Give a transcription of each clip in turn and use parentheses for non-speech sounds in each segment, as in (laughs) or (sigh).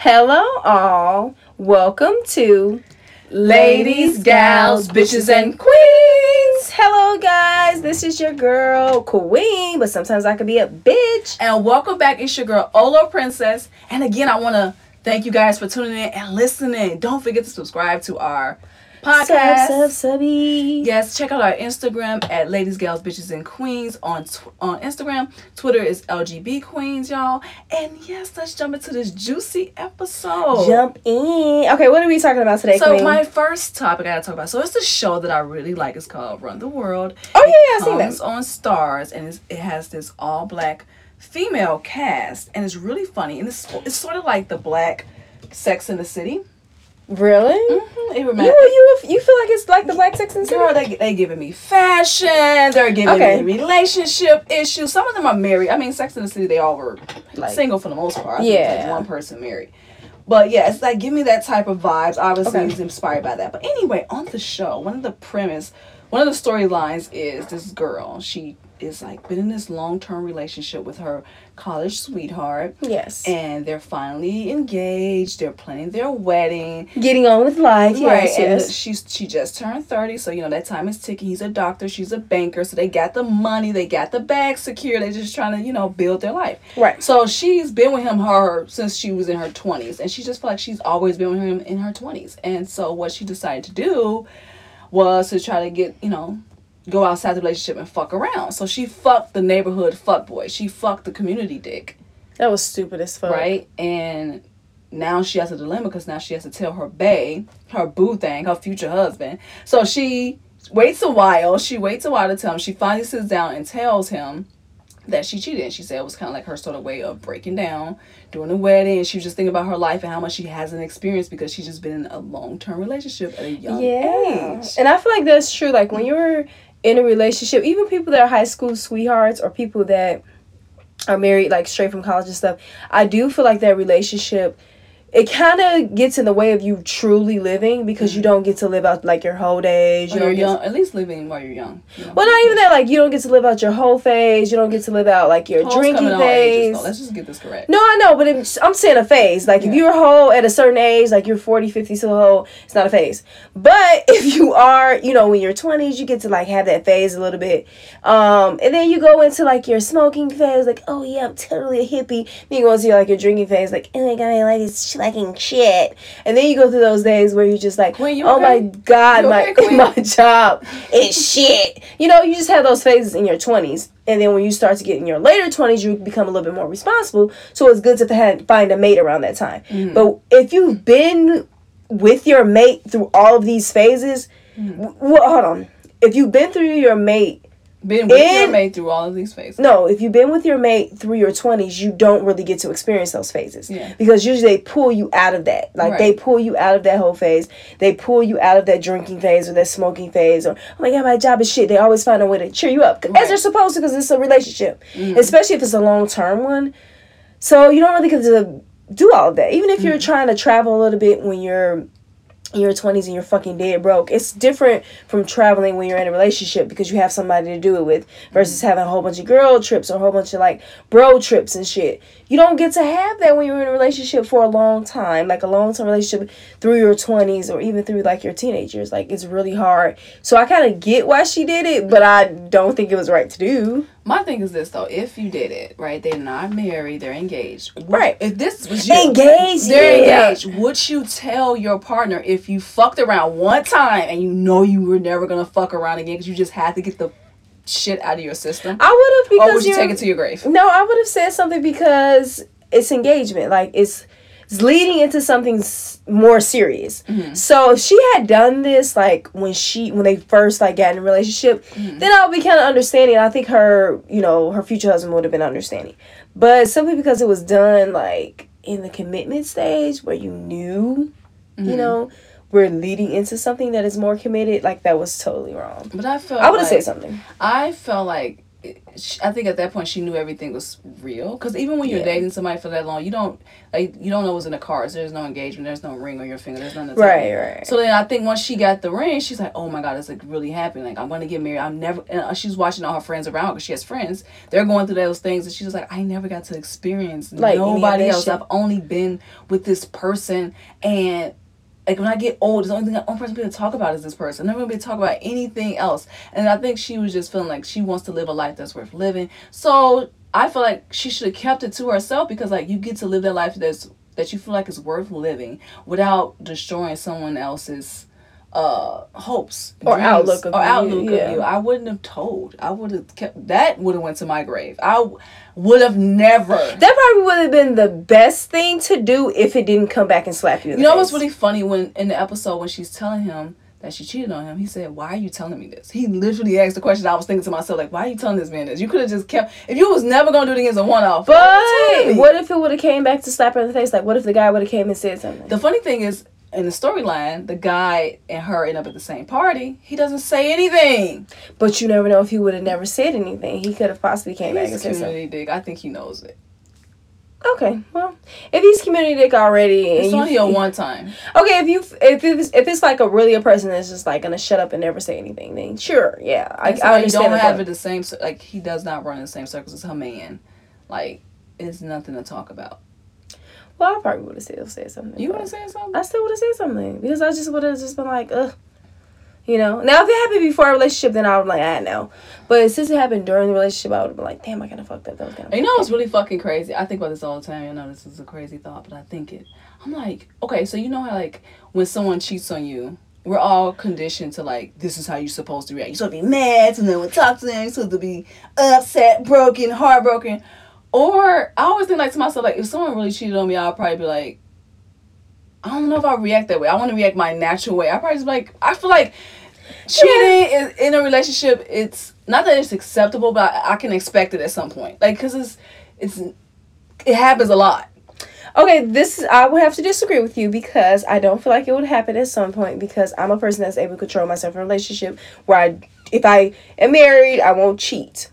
Hello, all. Welcome to Ladies, Gals, Bitches, and Queens. Hello, guys. This is your girl, Queen, but sometimes I could be a bitch. And welcome back. It's your girl, Olo Princess. And again, I want to thank you guys for tuning in and listening. Don't forget to subscribe to our podcast. Sub, sub, subby. Yes, check out our Instagram at Ladies, Gals, Bitches, and Queens on tw- on Instagram. Twitter is LGB Queens, y'all. And yes, let's jump into this juicy episode. Jump in. Okay, what are we talking about today, So Queen? my first topic I gotta talk about. So it's a show that I really like. It's called Run the World. Oh, yeah, yeah, I've seen that. on Starz, and it's, it has this all black female cast, and it's really funny. And it's it's sort of like the black Sex in the City. Really? Mm-hmm. It You, reminds you, you feel like it's like the Black Sex and the City? Girl, they they giving me fashion. They're giving Okay. me relationship issues. Some of them are married. I mean, Sex in the City, they all were Like- single for the most part. I it's like Yeah. one person married. But yeah, it's like give me that type of vibes. Obviously, Okay. it's inspired by that. But anyway, on the show, one of the premise, one of the storylines is this girl. She is like been in this long term relationship with her college sweetheart. Yes. And they're finally engaged. They're planning their wedding. Getting on with life. Right, Yes, and yes. she's she just turned thirty, so you know that time is ticking. He's a doctor, she's a banker, so they got the money, they got the bag secure. They're just trying to you know build their life. Right. So she's been with him her since she was in her twenties, and she just felt like she's always been with him in her twenties. And so what she decided to do was to try to get you know go outside the relationship and fuck around. So she fucked the neighborhood fuck boy. She fucked the community dick That was stupid as fuck. right? And now she has a dilemma because now she has to tell her bae, her boo thing, her future husband. So she waits a while. She waits a while to tell him. She finally sits down and tells him that she cheated. And she said it was kind of like her sort of way of breaking down during the wedding. And she was just thinking about her life and how much she hasn't experienced because she's just been in a long term relationship at a young Yeah. age. And I feel like that's true. Like when you're in a relationship, even people that are high school sweethearts or people that are married like straight from college and stuff, I do feel like that relationship it kind of gets in the way of you truly living because you don't get to live out like your whole days. You When don't you're get young, at least living while you're young. you well, not even that. Like you don't get to live out your whole phase. You don't get to live out like your Hoes drinking phase. though. Let's just get this correct. No, I know, but I'm saying a phase. Like if you're whole at a certain age, like you're 40, 50, still a hoe, it's not a phase. But (laughs) if you are, you know, when you're 20s, you get to like have that phase a little bit. Um, and then you go into like your smoking phase, like, oh yeah, I'm totally a hippie. Then you go into like your drinking phase, like, oh my god, I like this fucking shit. And then you go through those days where you're just like, you oh my god, my (laughs) my job is shit. You know, you just have those phases in your 20s. And then when you start to get in your later 20s, you become a little bit more responsible. So it's good to have, find a mate around that time. Mm-hmm. But if you've been with your mate through all of these phases, Mm-hmm. well, hold on. If you've been through your mate, Been with your mate through all of these phases. no, if you've been with your mate through your 20s, you don't really get to experience those phases. Yeah. Because usually they pull you out of that. Like Right. they pull you out of that whole phase. They pull you out of that drinking phase or that smoking phase or, oh my God, my job is shit. They always find a way to cheer you up. As Right. Mm-hmm. they're supposed to because it's a relationship. Especially if it's a long term one. So you don't really get to do all of that. Even if Mm-hmm. you're trying to travel a little bit when you're your 20s and you're fucking dead broke. It's different from traveling when you're in a relationship because you have somebody to do it with versus mm-hmm. having a whole bunch of girl trips or a whole bunch of like bro trips and shit. You don't get to have that when you're in a relationship for a long time, like a long term relationship through your 20s or even through like your teenagers. Like it's really hard. So I kind of get why she did it, but I don't think it was right to do. My thing is this though: if you did it, right, they're not married, they're engaged. Right. If this was you, Engaged, they're yeah. engaged. Would you tell your partner if you fucked around one time and you know you were never gonna fuck around again because you just had to get the shit out of your system? I would have because or would you take it to your grave? No, I would have said something because it's engagement. Like it's leading into something s- more serious. Mm-hmm. So if she had done this like when she when they first like got in a relationship, mm-hmm. then I'll be kind of understanding. I think her, you know, her future husband would have been understanding. But simply because it was done like in the commitment stage where you knew, you mm-hmm. know, we're leading into something that is more committed, like that was totally wrong. But I felt I would have like, said something. I felt like she, I think at that point she knew everything was real. Because even when you're Yeah. dating somebody for that long, you don't like you don't know what's in the cards. There's no engagement. There's no ring on your finger. There's nothing. Right, right. So then I think once she got the ring, she's like, oh my god, it's like really happening. Like I'm gonna get married. I'm never. And uh, she's watching all her friends around because she has friends. They're going through those things, and she's just like, I never got to experience Like, nobody else. shit. I've only been with this person, and like when I get old, the only thing, the only person gonna talk about is this person. Never gonna be talk about anything else. And I think she was just feeling like she wants to live a life that's worth living. So I feel like she should have kept it to herself because like you get to live that life that's that you feel like is worth living without destroying someone else's uh hopes Or dreams, outlook of or you, outlook yeah. of you. I wouldn't have told. I would have kept that would have went to my grave. I would have never. That probably would have been the best thing to do if it didn't come back and slap you. In You know what's really funny when in the episode when she's telling him that she cheated on him, he said, "Why are you telling me this?" He literally asked the question. I was thinking to myself, like, "Why are you telling this man this? You could have just kept. If you was never gonna do it again as a one off, But what if it would have came back to slap her in the face? Like, what if the guy would have came and said something? The funny thing is, in the storyline, the guy and her end up at the same party. He doesn't say anything. But you never know if he would have never said anything. He could have possibly came back and He's a something. community dick. I think he knows it. Okay, well, if he's community dick already, It's only a one time. okay, if you if it's if it's like a really a person that's just like gonna shut up and never say anything, then sure, yeah, I, I you understand. don't have it the same. Like he does not run in the same circles as her man. Like it's nothing to talk about. Well, I probably would have still said something. You want to say something? I still would have said something because I just would have just been like, ugh. You know, now if it happened before a relationship, then I would be like, I know. But since it happened during the relationship, I would have been like, damn, I kind of fucked up. That was kind of. You know what's really fucking crazy? I think about this all the time. I know this is a crazy thought, but I think it. I'm like, okay, so you know how like when someone cheats on you, we're all conditioned to like this is how you're supposed to react. You're supposed to be mad, and then we talk to them, you're supposed to be upset, broken, heartbroken. Or I always think like to myself, like if someone really cheated on me, I'll probably be like, I don't know if I react that way. I want to react my natural way. I probably just be like I feel like cheating is in a relationship. It's not that it's acceptable, but I, I can expect it at some point. Like because it's it's it happens a lot. Okay, this is, I would have to disagree with you because I don't feel like it would happen at some point because I'm a person that's able to control myself in a relationship where I, if I am married, I won't cheat.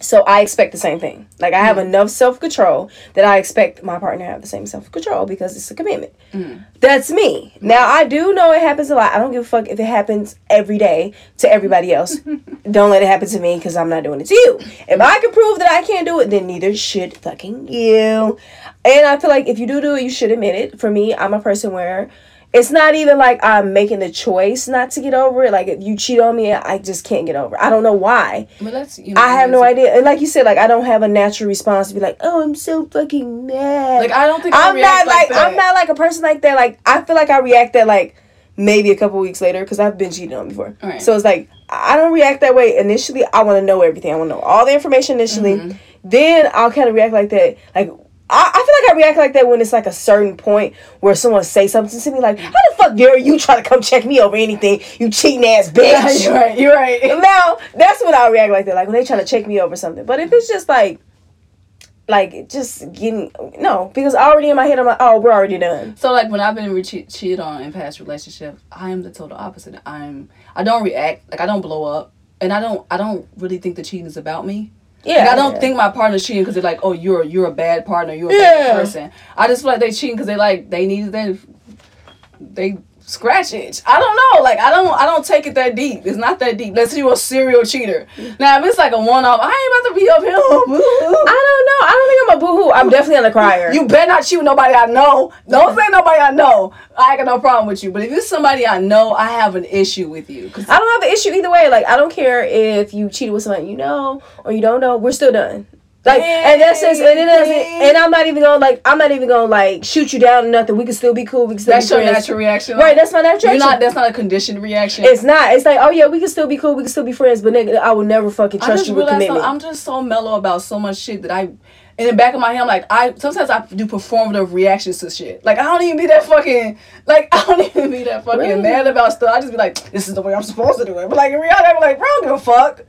So I expect the same thing. Like I have mm. enough self control that I expect my partner to have the same self control because it's a commitment. Mm. That's me. Now I do know it happens a lot. I don't give a fuck if it happens every day to everybody else. (laughs) don't let it happen to me because I'm not doing it to you. If I can prove that I can't do it, then neither should fucking you. And I feel like if you do do it, you should admit it. For me, I'm a person where it's not even like I'm making the choice not to get over it. Like if you cheat on me, I just can't get over. it. I don't know why. But that's you know. I have no idea. And like you said, like I don't have a natural response to be like, oh, I'm so fucking mad. Like I don't think I I'm not like, that. I'm not like a person like that. Like I feel like I react that like maybe a couple weeks later because I've been cheated on before. Right. So it's like I don't react that way initially. I want to know everything. I want to know all the information initially. Mm-hmm. Then I'll kind of react like that. Like I, I feel like I react like that when it's like a certain point where someone say something to me like, how the fuck dare you try to come check me over anything? You cheating ass (laughs) bitch. you're right. You're right. (laughs) now that's when I react like that, like when they try to check me over something. But if it's just like, like just getting no, because already in my head I'm like, oh, we're already done. So like when I've been re- cheated on in past relationships, I am the total opposite. I'm I don't react like I don't blow up, and I don't I don't really think the cheating is about me. Yeah, Like, I don't yeah. think my partner's cheating because they're like, oh, you're you're a bad partner, you're a Yeah. bad person. I just feel like they cheating because they like they needed that they scratch itch. I don't know. Like I don't I don't take it that deep. It's not that deep. Let's say you're a serial cheater. Now if it's like a one off, I ain't about to be up here. (laughs) I don't know. I don't think I'm a boohoo. I'm definitely on the crier. You better not cheat with nobody I know. Don't say nobody I know. I ain't got no problem with you. But if it's somebody I know, I have an issue with you. I don't have an issue either way. Like I don't care if you cheated with somebody you know or you don't know. We're still done. Like and that's just and it doesn't and I'm not even gonna like I'm not even gonna like shoot you down or nothing. We can still be cool. We can still that's your friends. natural reaction. Right, that's my natural You're not. That's not a conditioned reaction. It's not. It's like, oh yeah, we can still be cool. We can still be friends. But nigga, I will never fucking trust you with commitment. though, I'm just so mellow about so much shit that I. In the back of my head, I'm like, I sometimes I do performative reactions to shit. Like I don't even be that fucking like (laughs) I don't even be that fucking Really? mad about stuff. I just be like, this is the way I'm supposed to do it. But like in reality, I'm like, bro, I don't give a fuck.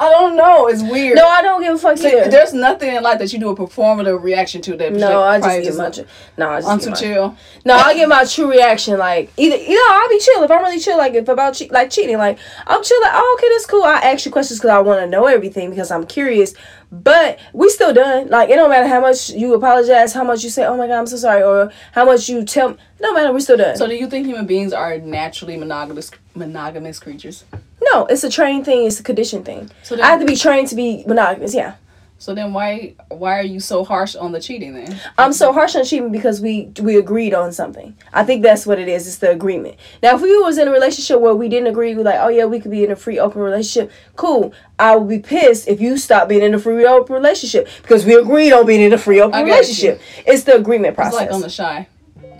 I don't know. It's weird. No, I don't give a fuck See, either. there's nothing in life that you do a performative reaction to that. No, I just get my tr- no, I just I'm get too my, chill. No, I'll get my true reaction like either you know I'll be chill if I'm really chill like if about che- like cheating like I'm chill like oh okay that's cool I ask you questions because I want to know everything because I'm curious but we still done like it don't matter how much you apologize how much you say oh my god I'm so sorry or how much you tell no matter we still done So, do you think human beings are naturally monogamous monogamous creatures? no it's a trained thing it's a conditioned thing So I have to be trained to be monogamous yeah So then, why why are you so harsh on the cheating then? I'm so harsh on cheating because we we agreed on something. I think that's what it is. It's the agreement. Now, if we was in a relationship where we didn't agree, we like, oh yeah, we could be in a free open relationship. Cool. I would be pissed if you stop being in a free open relationship because we agreed on being in a free open relationship. It's the agreement It's process. like on the shy,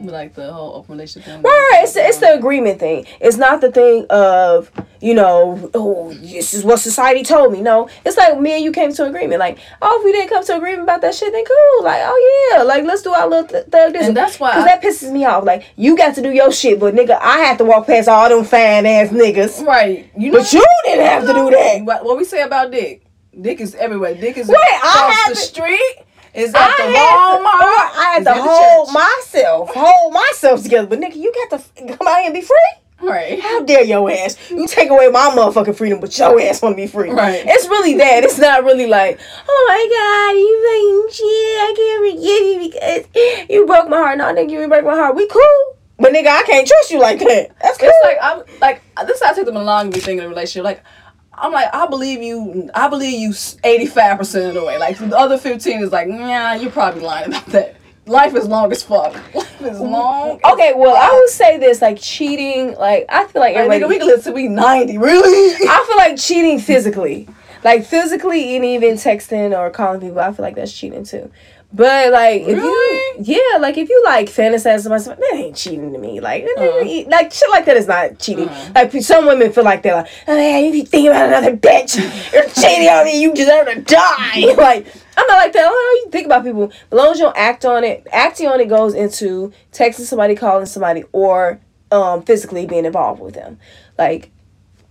like the whole open relationship thing. Right. It's the, it's the agreement thing. It's not the thing of, you know, oh, this is what society told me. No, it's like me and you came to agreement. Like, oh, if we didn't come to agreement about that shit, then cool. Like, oh yeah, like let's do our little th- thug this. And that's why because I- that pisses me off. Like, you got to do your shit, but nigga, I had to walk past all them fine ass niggas. Right. You know. But you didn't have to do that. What, what we say about Dick? Dick is everywhere. Dick is Wait, I across had the to- street. Is I the had, to, Walmart. I had to hold church. myself, hold myself together. But nigga, you got to come out here and be free. Right. How dare your ass? You take away my motherfucking freedom, but your ass want to be free. Right. It's really that. It's not really like, oh my god, you fucking shit. I can't forgive you because you broke my heart. No, nigga, you broke my heart. We cool, but nigga, I can't trust you like that. That's cool. It's like I'm like this. Is how I take the monogamy thing in a relationship. Like I'm like I believe you. I believe you eighty five percent of the way. Like the other fifteen is like, nah, you're probably lying about that. Life is long as fuck. (laughs) Life is long. Mm-hmm. as okay, well, I would say this like cheating. Like I feel like Like, everybody. nigga, we can live to be ninety. Really? I feel like cheating physically. Like physically and even texting or calling people, I feel like that's cheating too. But like if Really? you yeah, like if you like fantasize about something, that ain't cheating to me. Like Uh-huh. like shit like that is not cheating. Uh-huh. Like some women feel like they're like, oh yeah, if you think about another bitch, you're (laughs) cheating on me, you deserve to die. (laughs) like I'm not like that. I don't know how you think about people. As long as you don't act on it, acting on it goes into texting somebody, calling somebody, or um physically being involved with them. Like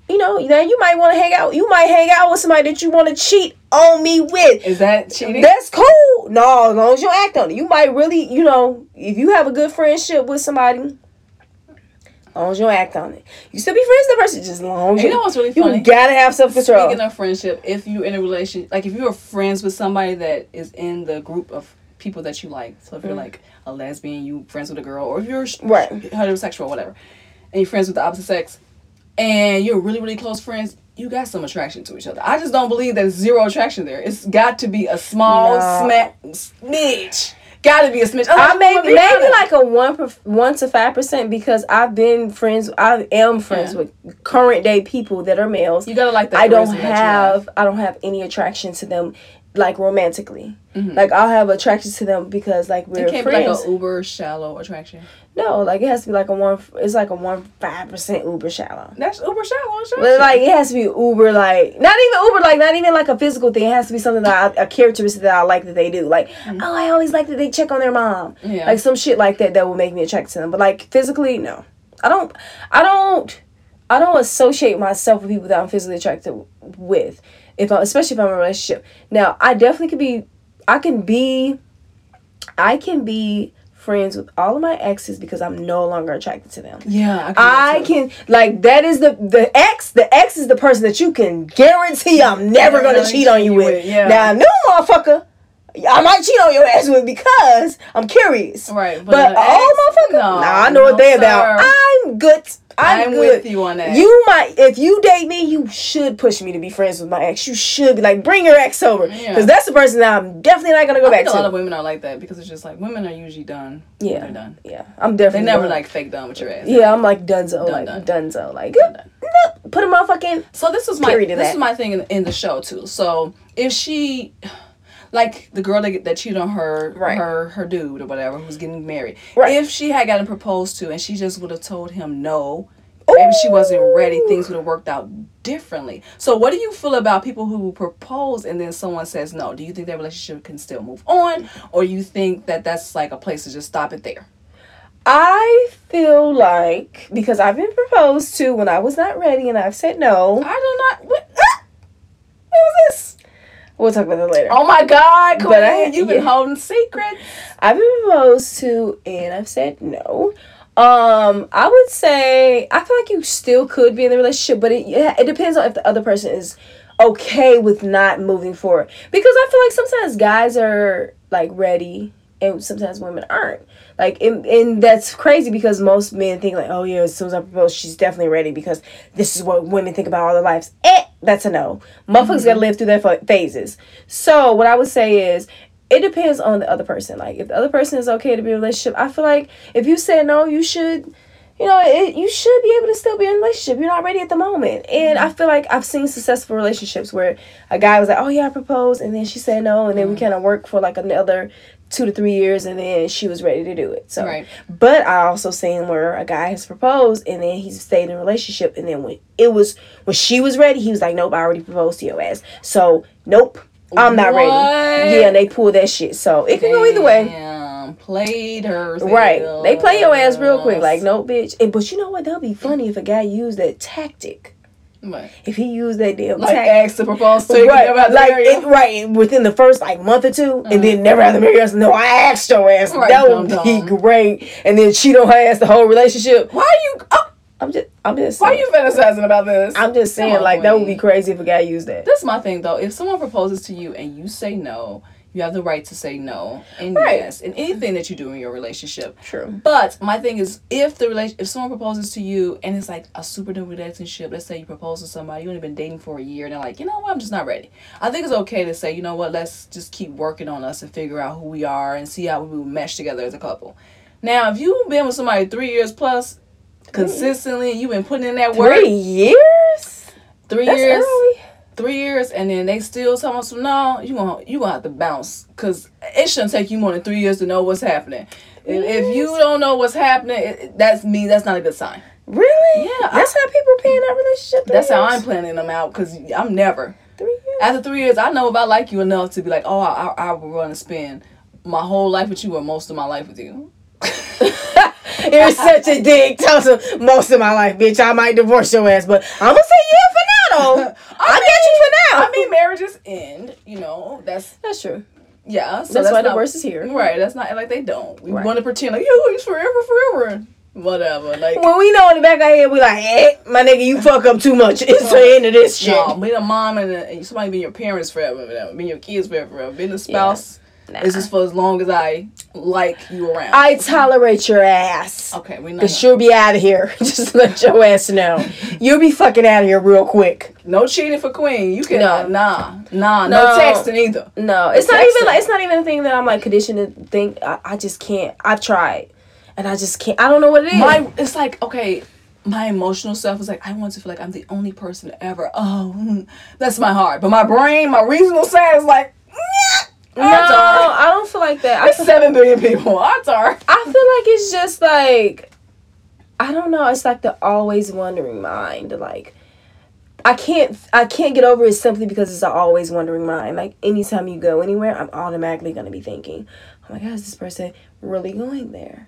you know, then you might want to hang out. You might hang out with somebody that you want to cheat on me with. Is that cheating? That's cool. No, as long as you act on it. You might really, you know, if you have a good friendship with somebody, as long as you act on it. You still be friends with the person, just as long as you know what's really funny. you gotta have self control. Speaking of friendship, if you're in a relationship, like if you're friends with somebody that is in the group of people that you like, so if you're like a lesbian, you friends with a girl, or if you're Mm. Right. heterosexual, whatever, and you're friends with the opposite sex, and you're really really close friends, you got some attraction to each other. I just don't believe there's zero attraction there. It's got to be a small No. smack smidge. Got to be a smidge. I Otherwise, maybe you're gonna be maybe honest. like a one per- one to five percent because I've been friends. I am friends Yeah. with current day people that are males. you gotta like that. I don't you have I don't have any attraction to them like romantically. Mhm. Like I'll have attraction to them because like we're It can't friends. be like a uber shallow attraction. No, like it has to be like a one. It's like a one five percent uber shallow. That's uber shallow. But like it has to be uber like not even uber like not even like a physical thing. It has to be something that I, a characteristic that I like that they do. Like oh I always like that they check on their mom. Mm-hmm. Yeah. Like some shit like that that will make me attracted to them. But like physically no. I don't I don't I don't associate myself with people that I'm physically attracted with. If I, especially if I'm in a relationship. Now I definitely could be I can be I can be friends with all of my exes because I'm no longer attracted to them. yeah, I can like that is the the ex the ex is the person that you can guarantee I'm never gonna cheat on you with. yeah. Now, new motherfucker, I might cheat on your ass with because I'm curious. Right, But, but, ex- oh, motherfucker, no, nah, I know no, what they sir. about. I'm good. I'm, I'm good. with you on that. You might, if you date me, you should push me to be friends with my ex. You should be like, bring your ex over, because Yeah. that's the person that I'm definitely not gonna go I back think a lot to. of women are like that because it's just like women are usually done. yeah, they're done. yeah, I'm definitely They never done. like fake done with your ass. Yeah, I'm like Dunzo, Done, like done. Dunzo, like Done, done. put a motherfucking So this is my this that. is my thing in, in the show too. So if she, like the girl that, that cheated on her Right. her her dude or whatever who's getting married, Right. if she had gotten proposed to and she just would have told him no, maybe she wasn't ready. Things would have worked out differently. So what do you feel about people who propose and then someone says no? Do you think their relationship can still move on, or you think that that's like a place to just stop it there? I feel like because I've been proposed to when I was not ready and I've said no. I do not. What, was this? We'll talk about that later. Oh my God, Queen, But I- you've been yeah. holding secrets. I've been proposed to and I've said no. Um, I would say I feel like you still could be in the relationship, but it yeah, it depends on if the other person is okay with not moving forward. Because I feel like sometimes guys are like ready and sometimes women aren't. Like and, and that's crazy because most men think like, oh yeah, as soon as I propose, she's definitely ready because this is what women think about all their lives. Eh, that's a no. Motherfuckers gotta mm-hmm. live through their ph- phases. So what I would say is it depends on the other person. Like if the other person is okay to be in a relationship, I feel like if you say no, you should, you know, it, you should be able to still be in a relationship. You're not ready at the moment, and mm-hmm. I feel like I've seen successful relationships where a guy was like, "Oh yeah, I proposed," and then she said no, and then we mm-hmm. kind of worked for like another two to three years, and then she was ready to do it. So, Right. but I also seen where a guy has proposed, and then he stayed in a relationship, and then when it was when she was ready, he was like, "Nope, I already proposed to your ass." So, nope. I'm not ready. Yeah, and they pull that shit. So it can go either way. Played her. Right. They play your ass real quick. Like, no, bitch. And, but you know what? That'll be funny if a guy used that tactic. What? If he used that damn Like tactic. asked to propose to you, Right, like it, right within the first like month or 2 and then mm. never have to marry us. No, I asked your ass. Right, that would be great. And then cheat on her ass the whole relationship. Why are you? Oh, I'm just, I'm just, why are you fantasizing about this? I'm just saying, on, like that would be crazy if a guy used that. That's my thing though. If someone proposes to you and you say no, you have the right to say no and Right. yes in anything that you do in your relationship. True. But my thing is, if the relation, if someone proposes to you and it's like a super new relationship, let's say you propose to somebody you only been dating for a year and they're like, you know what, I'm just not ready. I think it's okay to say, you know what, let's just keep working on us and figure out who we are and see how we will mesh together as a couple. Now, if you've been with somebody three years plus consistently, you've been putting in that work, Three years? three That's years, early. Three years, and then they still tell us, no, you gonna you gonna have to bounce because it shouldn't take you more than three years to know what's happening. If, if you don't know what's happening, it, that's me. That's not a good sign. Really? Yeah, That's how people pay in that relationship. That's how? I'm planning them out because I'm never. Three years. After three years, I know if I like you enough to be like, oh, I, I, I will run and spend my whole life with you or most of my life with you. (laughs) You're such a dick. Tell most of my life, bitch. I might divorce your ass, but I'm gonna say yeah for now though. I, got you for now. I mean, marriages end. You know, that's that's true. yeah. So That's, why not- divorce is here. Right. That's not like they don't. We Right. want to pretend like yo, it's forever, forever. Whatever. Like When we know in the back of our head, we like, eh, my nigga, you fuck up too much. It's the end of this shit. no, being a mom and, a, and somebody being your parents forever, whatever. Being your kids forever, forever. Being a spouse Nah. is just for as long as I like you around. I tolerate your ass. okay, we not. Cause you'll be out of here. (laughs) Just let your ass know. (laughs) You'll be fucking out of here real quick. No cheating for Queen. You can No. nah, nah, no, No. texting either. No, it's not even like it's not even a thing that I'm like conditioned to think. I, I just can't. I've tried, and I just can't. I don't know what it is. My it's like okay, my emotional self is like I want to feel like I'm the only person ever. Oh, (laughs) that's my heart. But my brain, my reasonable side is like, no. I don't feel like that. I There's seven billion people. (laughs) Odds are. I feel like it's just like I don't know. It's like the always wondering mind. Like I can't. I can't get over it simply because it's an always wondering mind. Like anytime you go anywhere, I'm automatically gonna be thinking, "Oh my God, is this person really going there?"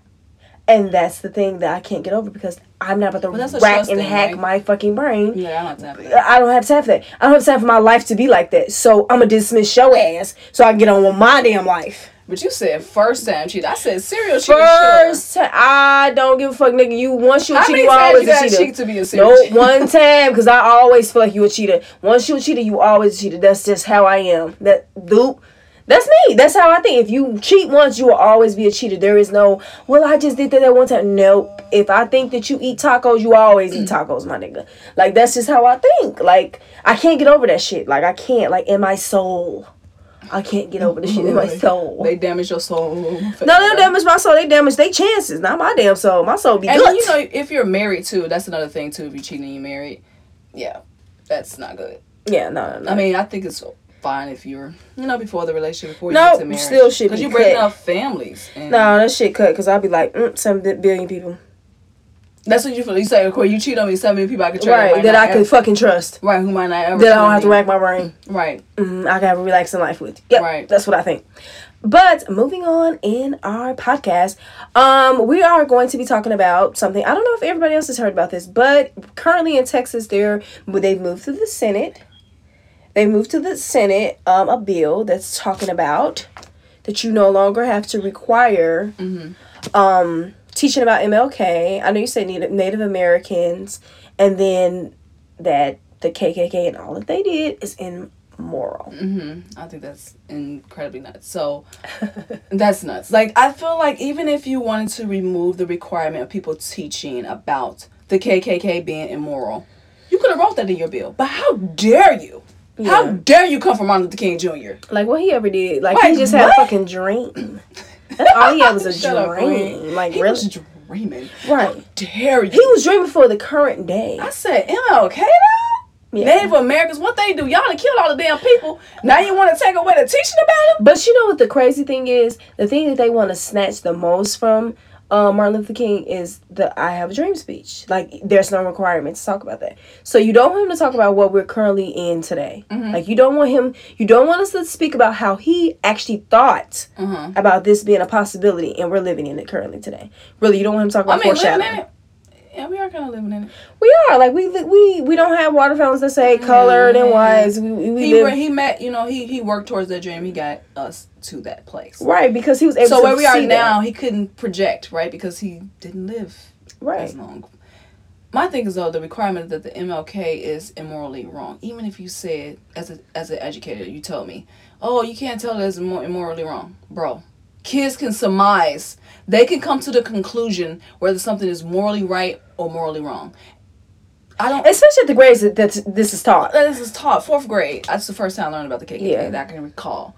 And that's the thing that I can't get over because I'm not about to But that's a rack and thing, hack right? my fucking brain. Yeah, I'm not tapping that. I don't have time for that. I don't have time for my life to be like that. So I'm gonna dismiss your ass so I can get on with my damn life. But you said first time cheat. I said serial cheat. First, time, I don't give a fuck, nigga. You once you a cheater, you always you a cheater. cheat to be a serial No, cheater? one (laughs) time, because I always feel like you a cheater. Once you a cheater, you always a cheater. That's just how I am. That dude. That's me. That's how I think. If you cheat once, you will always be a cheater. There is no, well, I just did that at one time. Nope. If I think that you eat tacos, you always eat tacos, my nigga. Like, that's just how I think. Like, I can't get over that shit. Like, I can't. Like, in my soul. I can't get over the shit in my soul. They damage your soul. No, they don't damage my soul. They damage their chances. Not my damn soul. My soul be And good. you know, if you're married too, that's another thing too. If you're cheating and you're married, yeah, that's not good. yeah, no, no, no. I mean, I think it's fine if you're, you know, before the relationship, before you No, get to marriage. still should because be you're breaking up families. And no, that shit cut because I'll be like, mm, some billion people. that's what you feel. You say, okay, you cheat on me, seven people I could trust. Right, that I could fucking trust. right, who might not ever. That I don't have to rack my brain. (laughs) Right. Mm, I can have a relaxing life with. Yep, Right. That's what I think. But moving on in our podcast, um, we are going to be talking about something. I don't know if everybody else has heard about this, but currently in Texas, they're they've moved to the Senate. They moved to the Senate um, a bill that's talking about that you no longer have to require um, teaching about MLK. I know you said Native, Native Americans, and then that the KKK and all that they did is immoral. I think that's incredibly nuts. So (laughs) that's nuts. Like I feel like even if you wanted to remove the requirement of people teaching about the KKK being immoral, you could have wrote that in your bill. But how dare you? How dare you come from Martin Luther King Jr. Like what he ever did, like Like, he just had a fucking dream. That's all he had was a (laughs) up, dream. Queen. like he really, was dreaming. right? How Dare you? He was dreaming for the current day. I said MLK now. Yeah. Native Americans, what they do? Y'all done killed all the damn people. Now you want to take away the teaching about them? But you know what the crazy thing is? The thing that they want to snatch the most from uh, Martin Luther King is the "I Have a Dream" speech. Like, there's no requirement to talk about that. So you don't want him to talk about what we're currently in today. Like, you don't want him. You don't want us to speak about how he actually thought Uh-huh. about this being a possibility, and we're living in it currently today. Really, you don't want him to talk I about mean, living foreshadowing. Yeah, we are kind of living in it. We are like we we we don't have water fountains that say colored and mm-hmm. whites. We, we, we He live, he met, you know, he he worked towards that dream. He got us to that place. right because he was able So where we are see that. now, he couldn't project, right? Because he didn't live right? as long. My thing is though the requirement that the MLK is immorally wrong. Even if you said as a as an educator, you told me, oh, you can't tell that it's immor- immorally wrong, bro. Kids can surmise. They can come to the conclusion whether something is morally right or morally wrong. I don't. Especially at the grades that that's, this is taught. this is taught fourth grade. That's the first time I learned about the KKK Yeah. that I can recall.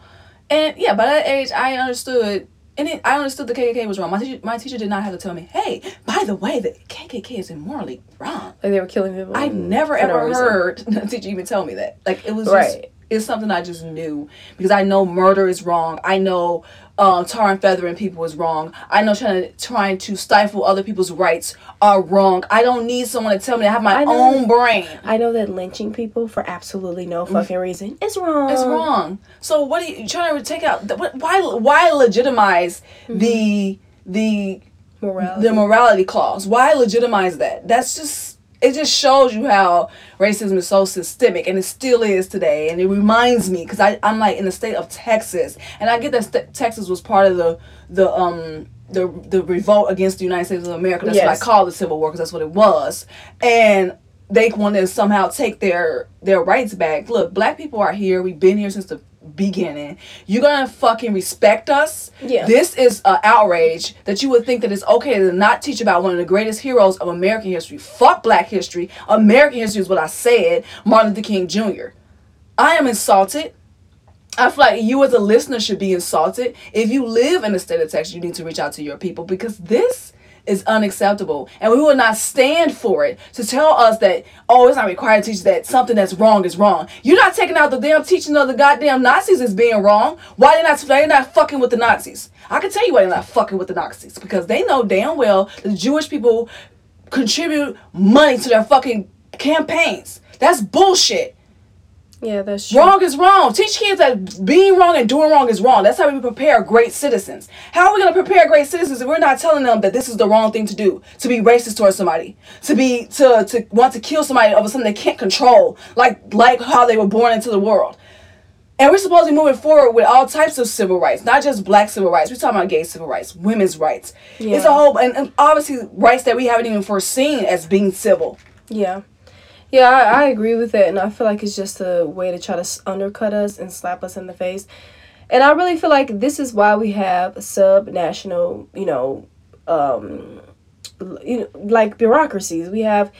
And yeah, by that age, I understood, and it, I understood the KKK was wrong. My teacher, my teacher did not have to tell me, "Hey, by the way, the KKK is immorally wrong." Like they were killing people. I never for no ever heard (laughs) the teacher even tell me that. Like it was just, Right. it's something I just knew because I know murder is wrong. I know um, tar and feathering people is wrong. I know trying to trying to stifle other people's rights are wrong. I don't need someone to tell me. I have my know. own brain. I know that lynching people for absolutely no fucking reason is wrong. It's wrong. So what are you trying to take out? the- what- Why why legitimize the the Morality. the morality clause? Why legitimize that? That's just it just shows you how racism is so systemic and it still is today. And it reminds me because I I'm like in the state of Texas and I get that st- Texas was part of the the um. The, the revolt against the United States of America. That's what I call the Civil War because that's what it was. And they want to somehow take their their rights back. Look, black people are here. We've been here since the beginning. You're gonna fucking respect us. Yeah. This is an outrage that you would think that it's okay to not teach about one of the greatest heroes of American history. Fuck black history. American history is what I said. Martin Luther King Jr. I am insulted. I feel like you as a listener should be insulted. If you live in the state of Texas, you need to reach out to your people because this is unacceptable. And we will not stand for it to tell us that, oh, it's not required to teach that something that's wrong is wrong. You're not taking out the damn teaching of the goddamn Nazis as being wrong. Why they're not they're not fucking with the Nazis? I can tell you why they're not fucking with the Nazis. Because they know damn well the Jewish people contribute money to their fucking campaigns. That's bullshit. Yeah, that's true. Wrong is wrong. Teach kids that being wrong and doing wrong is wrong. That's how we prepare great citizens. How are we going to prepare great citizens if we're not telling them that this is the wrong thing to do? To be racist towards somebody, to be to to want to kill somebody over something they can't control, like like how they were born into the world. And we're supposed to be moving forward with all types of civil rights, not just black civil rights. We're talking about gay civil rights, women's rights. It's a whole and, and obviously rights that we haven't even foreseen as being civil. Yeah. Yeah, I, I agree with it, and I feel like it's just a way to try to undercut us and slap us in the face. And I really feel like this is why we have sub-national, you know, um, you know, like bureaucracies. We have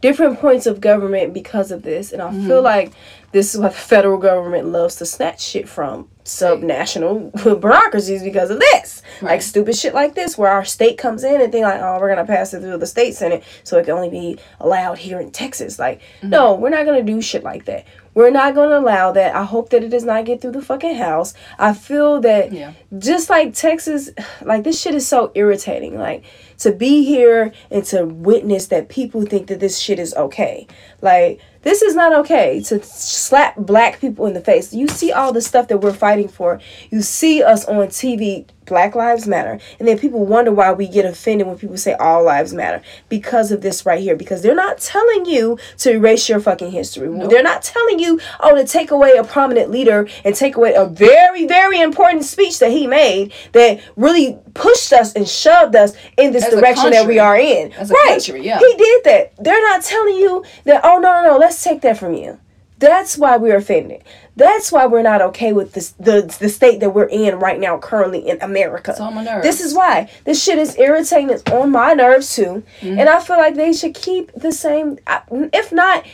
different points of government because of this, and I feel like this is what the federal government loves to snatch shit from sub-national (laughs) bureaucracies because of this, like stupid shit like this, where our state comes in and think like, oh, we're gonna pass it through the state senate, so it can only be allowed here in Texas. Like, mm-hmm. no, we're not gonna do shit like that. We're not gonna allow that. I hope that it does not get through the fucking house. I feel that Yeah. just like Texas, (sighs) like this shit is so irritating. Like to be here and to witness that people think that this shit is okay. Like this is not okay to slap black people in the face. You see all the stuff that we're fighting for. You see us on TV Black Lives Matter. And then people wonder why we get offended when people say all lives matter because of this right here. Because they're not telling you to erase your fucking history. Nope. They're not telling you, oh, to take away a prominent leader and take away a very, very important speech that he made that really pushed us and shoved us in this As direction that we are in. Right. Country, yeah. He did that. They're not telling you that, oh, no, no, no, let's take that from you. That's why we're offended. That's why we're not okay with this the the state that we're in right now, currently in America. It's on my nerves. This is why this shit is irritating. It's on my nerves too, mm-hmm. and I feel like they should keep the same. If not,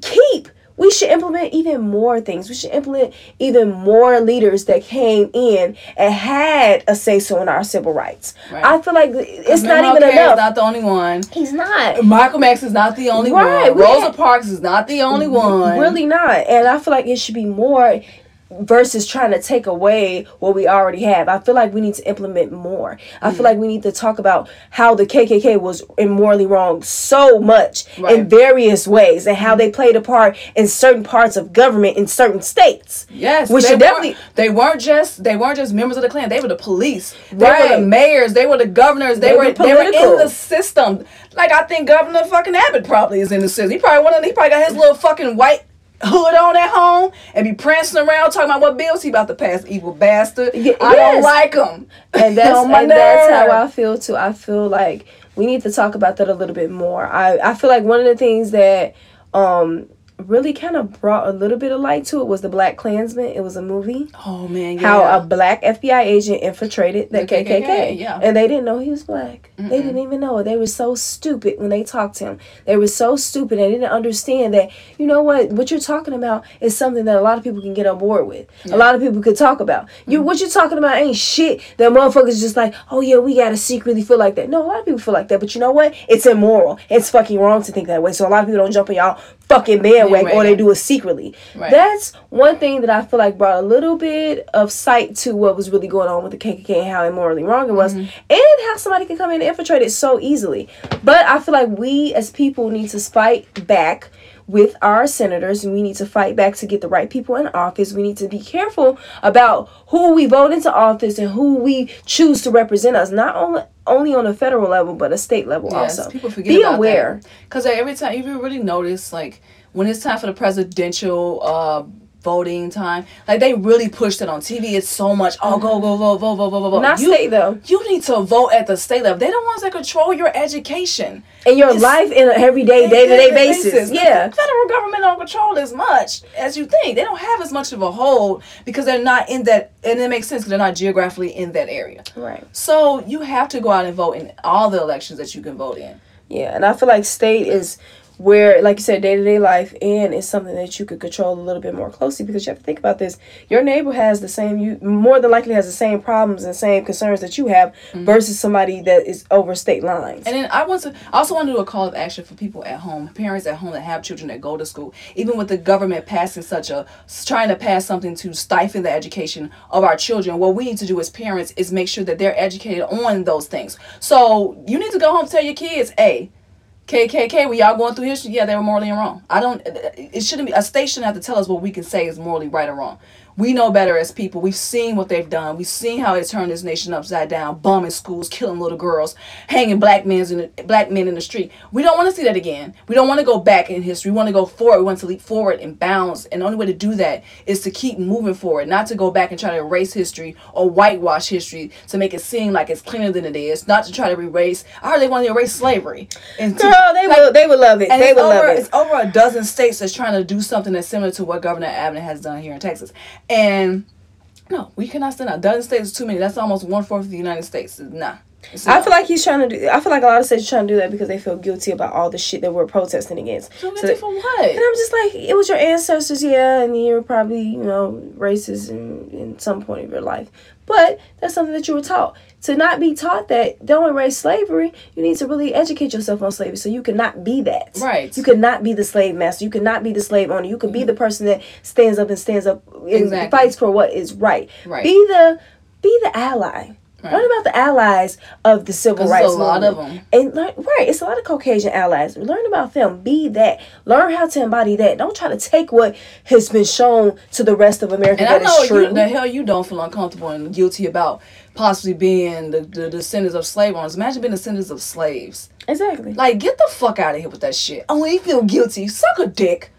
keep we should implement even more things. We should implement even more leaders that came in and had a say so in our civil rights. Right. I feel like it's not even enough. not the only one. He's not. Malcolm X is not the only right. one. Rosa Parks is not the only mm, one. Really not. And I feel like it should be more versus trying to take away what we already have. I feel like we need to implement more. I mm-hmm. feel like we need to talk about how the KKK was immorally wrong so much right. in various ways and how they played a part in certain parts of government in certain states. Yes, we should definitely. They weren't just they weren't just members of the Klan. They were the police. They right. were the mayors. They were the governors. They, they were, were they were in the system. Like I think Governor fucking Abbott probably is in the system. He probably one of he probably got his little fucking white hood on at home and be prancing around talking about what bills he about to pass, evil bastard. I don't like him. And (laughs) that's and that's how I feel too. I feel like we need to talk about that a little bit more. I I feel like one of the things that um really kind of brought a little bit of light to it was the Black Klansman. It was a movie. Oh man, yeah. How a black FBI agent infiltrated the, the KKK, KKK, yeah. and they didn't know he was black. Mm-mm. They didn't even know it. They were so stupid when they talked to him. They were so stupid. They didn't understand that you know what what you're talking about is something that a lot of people can get on board with. Yeah. A lot of people could talk about. You mm-hmm. what you're talking about ain't shit. That motherfuckers just like, oh yeah, we gotta secretly feel like that. No, a lot of people feel like that, but you know what? It's immoral. It's fucking wrong to think that way. So a lot of people don't jump on y'all fucking bandwagon right. or they do it secretly. Right. That's one thing that I feel like brought a little bit of sight to what was really going on with the KKK and how immorally wrong it was, mm-hmm. and how somebody can come in and infiltrate it so easily. But I feel like we as people need to fight back with our senators and we need to fight back to get the right people in office. We need to be careful about who we vote into office and who we choose to represent us, not only only on a federal level but a state level yes, also. People forget be aware because every time you really notice like when it's time for the presidential uh, voting time. Like they really pushed it on TV. It's so much. Oh, go go vote vote vote vote vote. Not you, state though. You need to vote at the state level. They're the ones that control your education and your it's, life in an everyday day to day basis. basis. Yeah, the federal government don't control as much as you think. They don't have as much of a hold because they're not in that, and it makes sense because they're not geographically in that area. Right. So you have to go out and vote in all the elections that you can vote in. Yeah, and I feel like state is where like you said day-to-day life and it's something that you could control a little bit more closely because you have to think about this. Your neighbor has the same you more than likely has the same problems and same concerns that you have mm-hmm. versus somebody that is over state lines. And then i want to I also want to do a call of action for people at home parents at home that have children that go to school. Even with the government passing such a trying to pass something to stifle the education of our children what we need to do as parents is make sure that they're educated on those things. So you need to go home and tell your kids hey KKK, we y'all going through history, yeah, they were morally wrong. I don't. It shouldn't be a state shouldn't have to tell us what we can say is morally right or wrong we know better as people. We've seen what they've done. We've seen how they turned this nation upside down, bombing schools, killing little girls, hanging black men in the, black men in the street. We don't want to see that again. We don't want to go back in history. We want to go forward. We want to leap forward and bounce. And the only way to do that is to keep moving forward, not to go back and try to erase history or whitewash history to make it seem like it's cleaner than it is. Not to try to erase. I heard they want to erase slavery. And to, Girl, they like, will. They would love it. they would love it. It's over a dozen states that's trying to do something that's similar to what Governor Abbott has done here in Texas. And no, we cannot send out. Dozen states is too many. That's almost one fourth of the United States. Nah. I feel like he's trying to do. I feel like a lot of states are trying to do that because they feel guilty about all the shit that we're protesting against. So, so for what? And I'm just like, it was your ancestors, yeah, and you're probably you know racist in in some point of your life. But that's something that you were taught. To not be taught that don't erase slavery, you need to really educate yourself on slavery so you cannot be that. Right. You cannot be the slave master. You cannot be the slave owner. You can mm-hmm. be the person that stands up and stands up and exactly. fights for what is right. Right. Be the be the ally Right. Learn about the allies of the civil rights there's a lot of movement. them. And learn, right, it's a lot of Caucasian allies. Learn about them. Be that. Learn how to embody that. Don't try to take what has been shown to the rest of America And I that is know true. you, the hell you don't feel uncomfortable and guilty about possibly being the, the descendants of slave owners. Imagine being the descendants of slaves. exactly. Like, get the fuck out of here with that shit. Oh, Only you feel guilty. Suck a dick.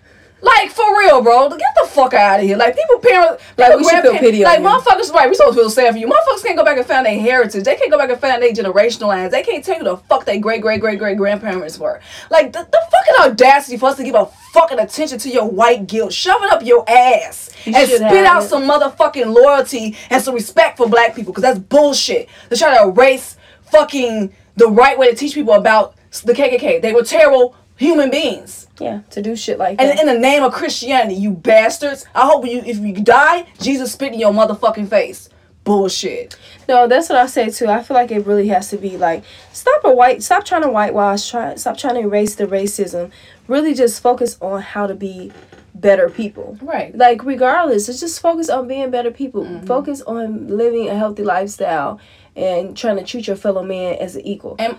Like, for real, bro. Get the fuck out of here. Like, people, parents, Like, people, we should feel pity on Like, motherfuckers, right, we supposed to feel sad for you. Motherfuckers can't go back and find their heritage. They can't go back and find their generational lines. They can't tell you the fuck their great, great, great, great grandparents were. Like, the, the fucking audacity for us to give a fucking attention to your white guilt. Shove it up your ass. You and spit out it. some motherfucking loyalty and some respect for black people. Because that's bullshit. To try to erase fucking the right way to teach people about the KKK. They were terrible human beings. yeah, to do shit like And that. And in the name of Christianity, you bastards. I hope you, if you die, Jesus spit in your motherfucking face. Bullshit. No, that's what I say too. I feel like it really has to be like stop a white stop trying to whitewash, try stop trying to erase the racism. Really just focus on how to be better people. Right. Like regardless, it's just focus on being better people. Mm-hmm. Focus on living a healthy lifestyle and trying to treat your fellow man as an equal. And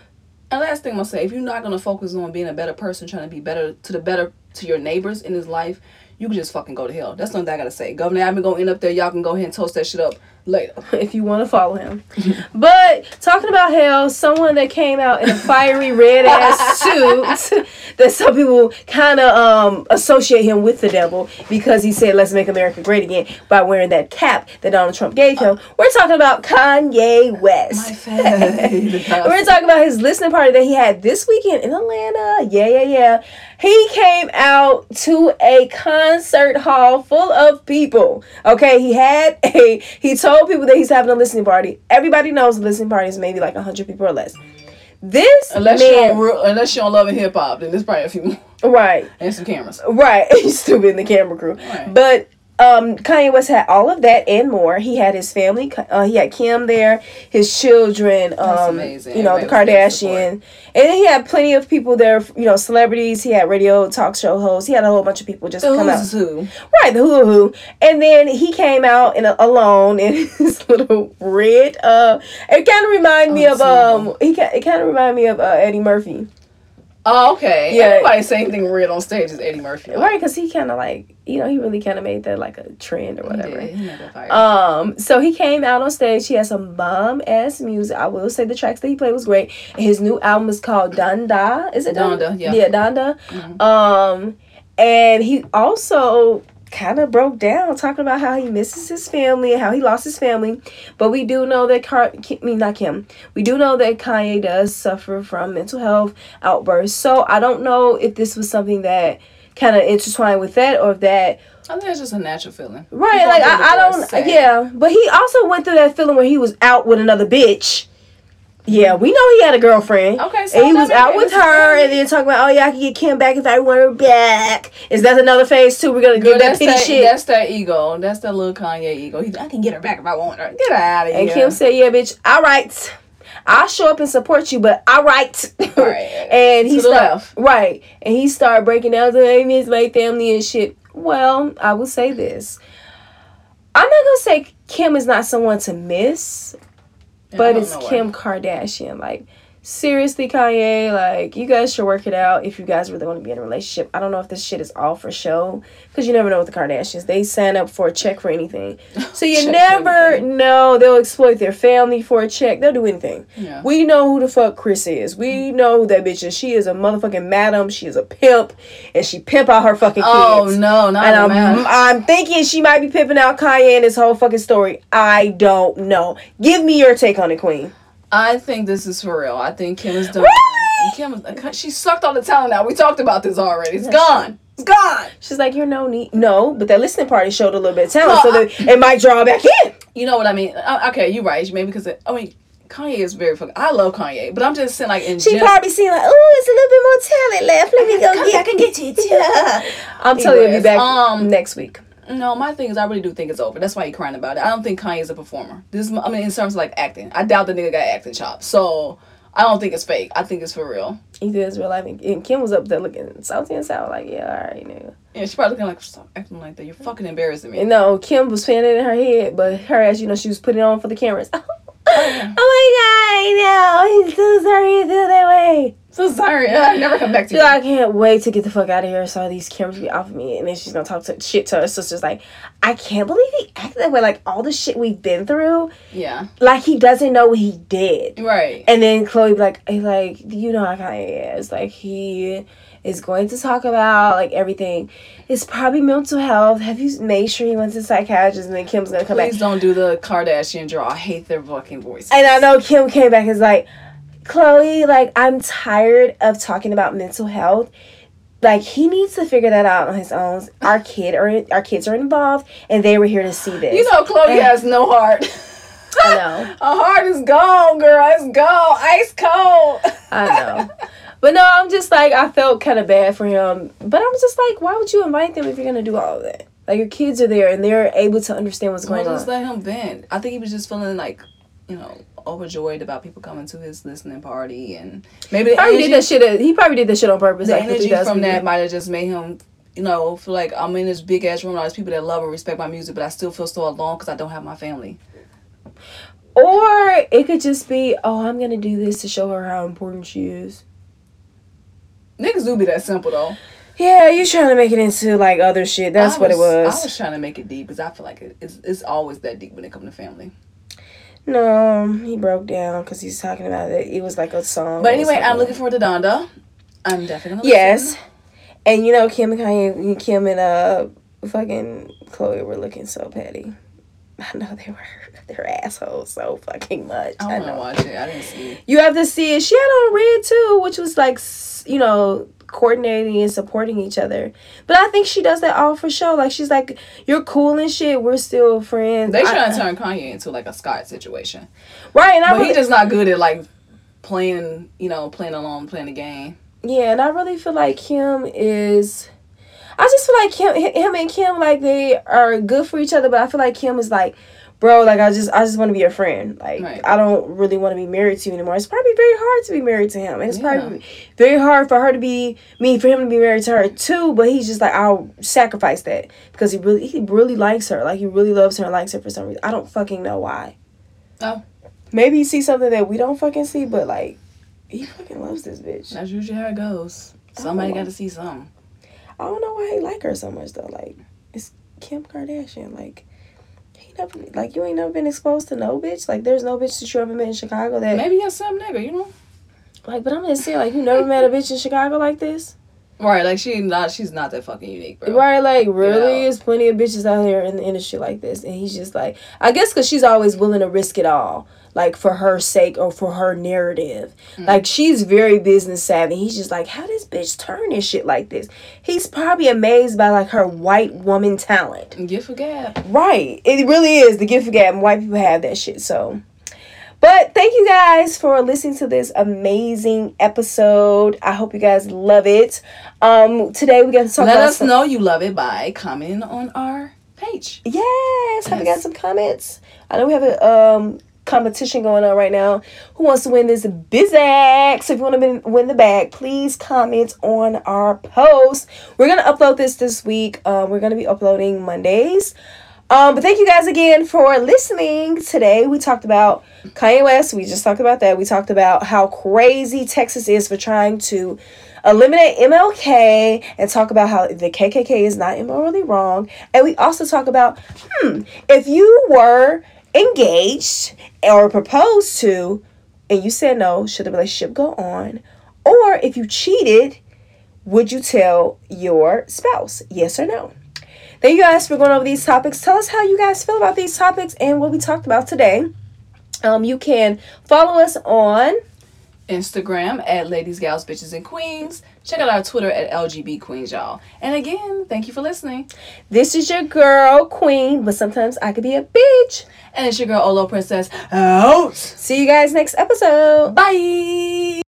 and last thing I'm gonna say, if you're not gonna focus on being a better person, trying to be better to the better to your neighbors in this life, you can just fucking go to hell. That's nothing I gotta say. Governor Abbott gonna end up there. Y'all can go ahead and toast that shit up later. (laughs) if you want to follow him. (laughs) but talking about hell, someone that came out in a fiery red ass (laughs) suit that some people kind of um, associate him with the devil because he said, "Let's make America great again" by wearing that cap that Donald Trump gave him. We're talking about Kanye West. We're talking about his listening party that he had this weekend in Atlanta. Yeah, yeah, yeah. He came out to a concert hall full of people. Okay, he had a he told people that he's having a listening party. Everybody knows a listening party is maybe like hundred people or less. This Unless you man, don't real, unless you don't love hip hop, then there's probably a few more right, and some cameras. right, (laughs) he's stupid in the camera crew, Right. but. Um, Kanye West had all of that and more. He had his family. Uh, he had Kim there, his children. Um, amazing. You know the Everybody to Kardashian, and he had plenty of people there. You know celebrities. He had radio talk show hosts. He had a whole bunch of people just come out. Who? Right, the hoo hoo. And then he came out in a, alone in (laughs) his little red. Uh, it kind of reminded me Oh, of um. He it kind of reminded me of uh, Eddie Murphy. Oh, okay. Yeah. Everybody same thing red on stage is Eddie Murphy. Right, because he kind of like you know he really kind of made that like a trend or He whatever. did. He made. Um, so he came out on stage. He had some bomb ass music. I will say the tracks that he played was great. His new album is called Donda. Is it Donda? Donda, yeah. Yeah, Donda. Mhm. Um, and he also kind of broke down talking about how he misses his family and how he lost his family. But we do know that Car- I mean not Kim. We do know that Kanye does suffer from mental health outbursts. So I don't know if this was something that kind of intertwined with that or if that I think it's just a natural feeling. Right, People like I, I don't, sad. yeah. But he also went through that feeling where he was out with another bitch. Yeah, we know he had a girlfriend. Okay, so and he was out with her, and then talking about, oh yeah, I can get Kim back if I want her back. Is that another phase too? We're gonna Girl, get that pity that, shit. that's that ego. That's that little Kanye ego. He's, I can get her back if I want her. Get out of here. and Kim said, yeah, bitch, all right. I'll show up and support you, but all right. Right. (laughs) and he started left. right, and he started breaking down I miss my family and shit. Well, I will say this. I'm not gonna say Kim is not someone to miss, but it's. Kim Kardashian. Like, seriously, Kanye, like, you guys should work it out if you guys really want to be in a relationship. I don't know if this shit is all for show, because you never know with the Kardashians. They sign up for a check for anything. (laughs) So you never know. They'll exploit their family for a check. They'll do anything. Yeah. We know who the fuck Kris is. We know who that bitch is. She is a motherfucking madam. She is a pimp, and she pimp out her fucking kids. Oh no, not And I'm. I'm thinking she might be pimping out Kanye in this whole fucking story. I don't know. Give me your take on it, Queen. I think this is for real. I think Kim is done. Kim, is- she sucked all the talent out. We talked about this already. It's gone. It's gone. She's like, you're no need. No, but that listening party showed a little bit of talent, No, so I- that it might draw back in. You know what I mean? Uh, Okay, you're right. Maybe because it, I mean, Kanye is very fucking. I love Kanye, but I'm just saying like in She general. probably seen like, oh, it's a little bit more talent left. Let me go get. and get you. (laughs) Yeah. I'm telling you, I'll be back um, next week. No, my thing is, I really do think it's over. That's why he crying about it. I don't think Kanye is a performer. This, is, I mean, in terms of like acting, I doubt the nigga got acting chops. So I don't think it's fake. I think it's for real. Either it's real life, and- Kim was up there looking salty and sour, like, yeah, all right, nigga. Yeah, she probably looking like stop acting like that. You're fucking embarrassing me. And no, Kim was playing it in her head, but her ass, you know, she was putting it on for the cameras. oh my god, know. He's so sorry you feel that way. So sorry. (laughs) I never come back to She's you. like, I can't wait to get the fuck out of here. So these cameras be off of me, and then she's gonna talk to shit to her sisters. Like, I can't believe he acted that way. Like all the shit we've been through, Yeah. like he doesn't know what he did. Right. And then Khloé be like, like you know how Kanye is. Like he is going to talk about like everything. It's probably mental health. Have you made sure he went to psychiatrist? And then Kim's gonna come back. Please don't do the Kardashian draw. I hate their fucking voices. And I know Kim came back and is like, Khloé, like, I'm tired of talking about mental health. Like he needs to figure that out on his own. Our kid or our kids are involved, and they were here to see this. You know, Khloé And- has no heart. (laughs) I know, Her heart is gone, girl. It's gone. Ice cold. I know. But no, I'm just like I felt kind of bad for him. But I'm just like, why would you invite them if you're gonna do all of that? Like your kids are there and they're able to understand what's Well, going just on. Just let him vent. I think he was just feeling like, you know, overjoyed about people coming to his listening party and maybe the Probably energy, did that shit. He probably did that shit on purpose. the like energy 50,000 from that might have just made him, you know, feel like I'm in this big ass room. All these people that love and respect my music, but I still feel so alone because I don't have my family. Or it could just be, oh, I'm gonna do this to show her how important she is. Niggas do be that simple though. Yeah, you're trying to make it into like other shit. That's I what it was. I was trying to make it deep because I feel like it, it's it's always that deep when it comes to family. No, he broke down because he's talking about it. It was like a song. But anyway, I'm looking forward to Donda. I'm definitely Yes, listen. and you know Kim and Kanye, Kim and uh, fucking Khloé were looking so petty. I know they were. (laughs) They're assholes so fucking much. I I know. watch it. I didn't see it. You have to see it. She had on red too, which was like you know coordinating and supporting each other. But I think she does that all for show. Like she's like, "You're cool and shit. We're still friends." They I- trying to turn Kanye into like a Scott situation, right, and I but really, he just not good at like playing. You know, playing along, playing the game. yeah, and I really feel like Kim is. I just feel like Kim, him and Kim, like they are good for each other. But I feel like Kim is like, bro, like I just, I just want to be your friend. Like Right. I don't really want to be married to you anymore. It's probably very hard to be married to him, and it's Yeah. probably very hard for her to be me for him to be married to her too. But he's just like, I'll sacrifice that because he really, he really likes her. Like he really loves her and likes her for some reason. I don't fucking know why. Oh. Maybe he sees something that we don't fucking see, but like, he fucking loves this bitch. That's usually how it goes. Somebody got to see something. I don't know why he like her so much though. Like it's Kim Kardashian. Like he never like you ain't never been exposed to no bitch. Like there's no bitch that you ever met in Chicago that Maybe you're some nigga, you know. like. But I'm just saying like you never met a bitch in Chicago like this. Right, like she not. She's not that fucking unique, bro. Right, like really, Yeah. there's plenty of bitches out here in the industry like this, and he's just like, I guess because she's always willing to risk it all, like for her sake or for her narrative. Like she's very business savvy. He's just like, how this bitch turn and shit like this? He's probably amazed by like her white woman talent. Gift for gab. Right, it really is the gift of gab. White people have that shit. So. But thank you guys for listening to this amazing episode. I hope you guys love it. Um, today we got to talk Let us some- know you love it by commenting on our page. Yes, have we got some comments? I know we have a um competition going on right now. Who wants to win this Bizac? So if you want to win, the bag, please comment on our post. We're gonna upload this this week. Um, we're gonna be uploading Mondays. Um, but thank you guys again for listening. Today we talked about Kanye West. We just talked about that. We talked about how crazy Texas is for trying to eliminate MLK and talk about how the KKK is not immorally wrong. And we also talk about, hmm, if you were engaged or proposed to and you said no, should the relationship go on? Or if you cheated, would you tell your spouse? Yes or no? Thank you guys for going over these topics. Tell us how you guys feel about these topics and what we talked about today. Um, you can follow us on Instagram at Ladies, Gals, Bitches, and Queens. Check out our Twitter at LGB Queens, y'all. And again, thank you for listening. This is your girl, Queen, but sometimes I could be a bitch. And it's your girl Olo Princess out. See you guys next episode. Bye.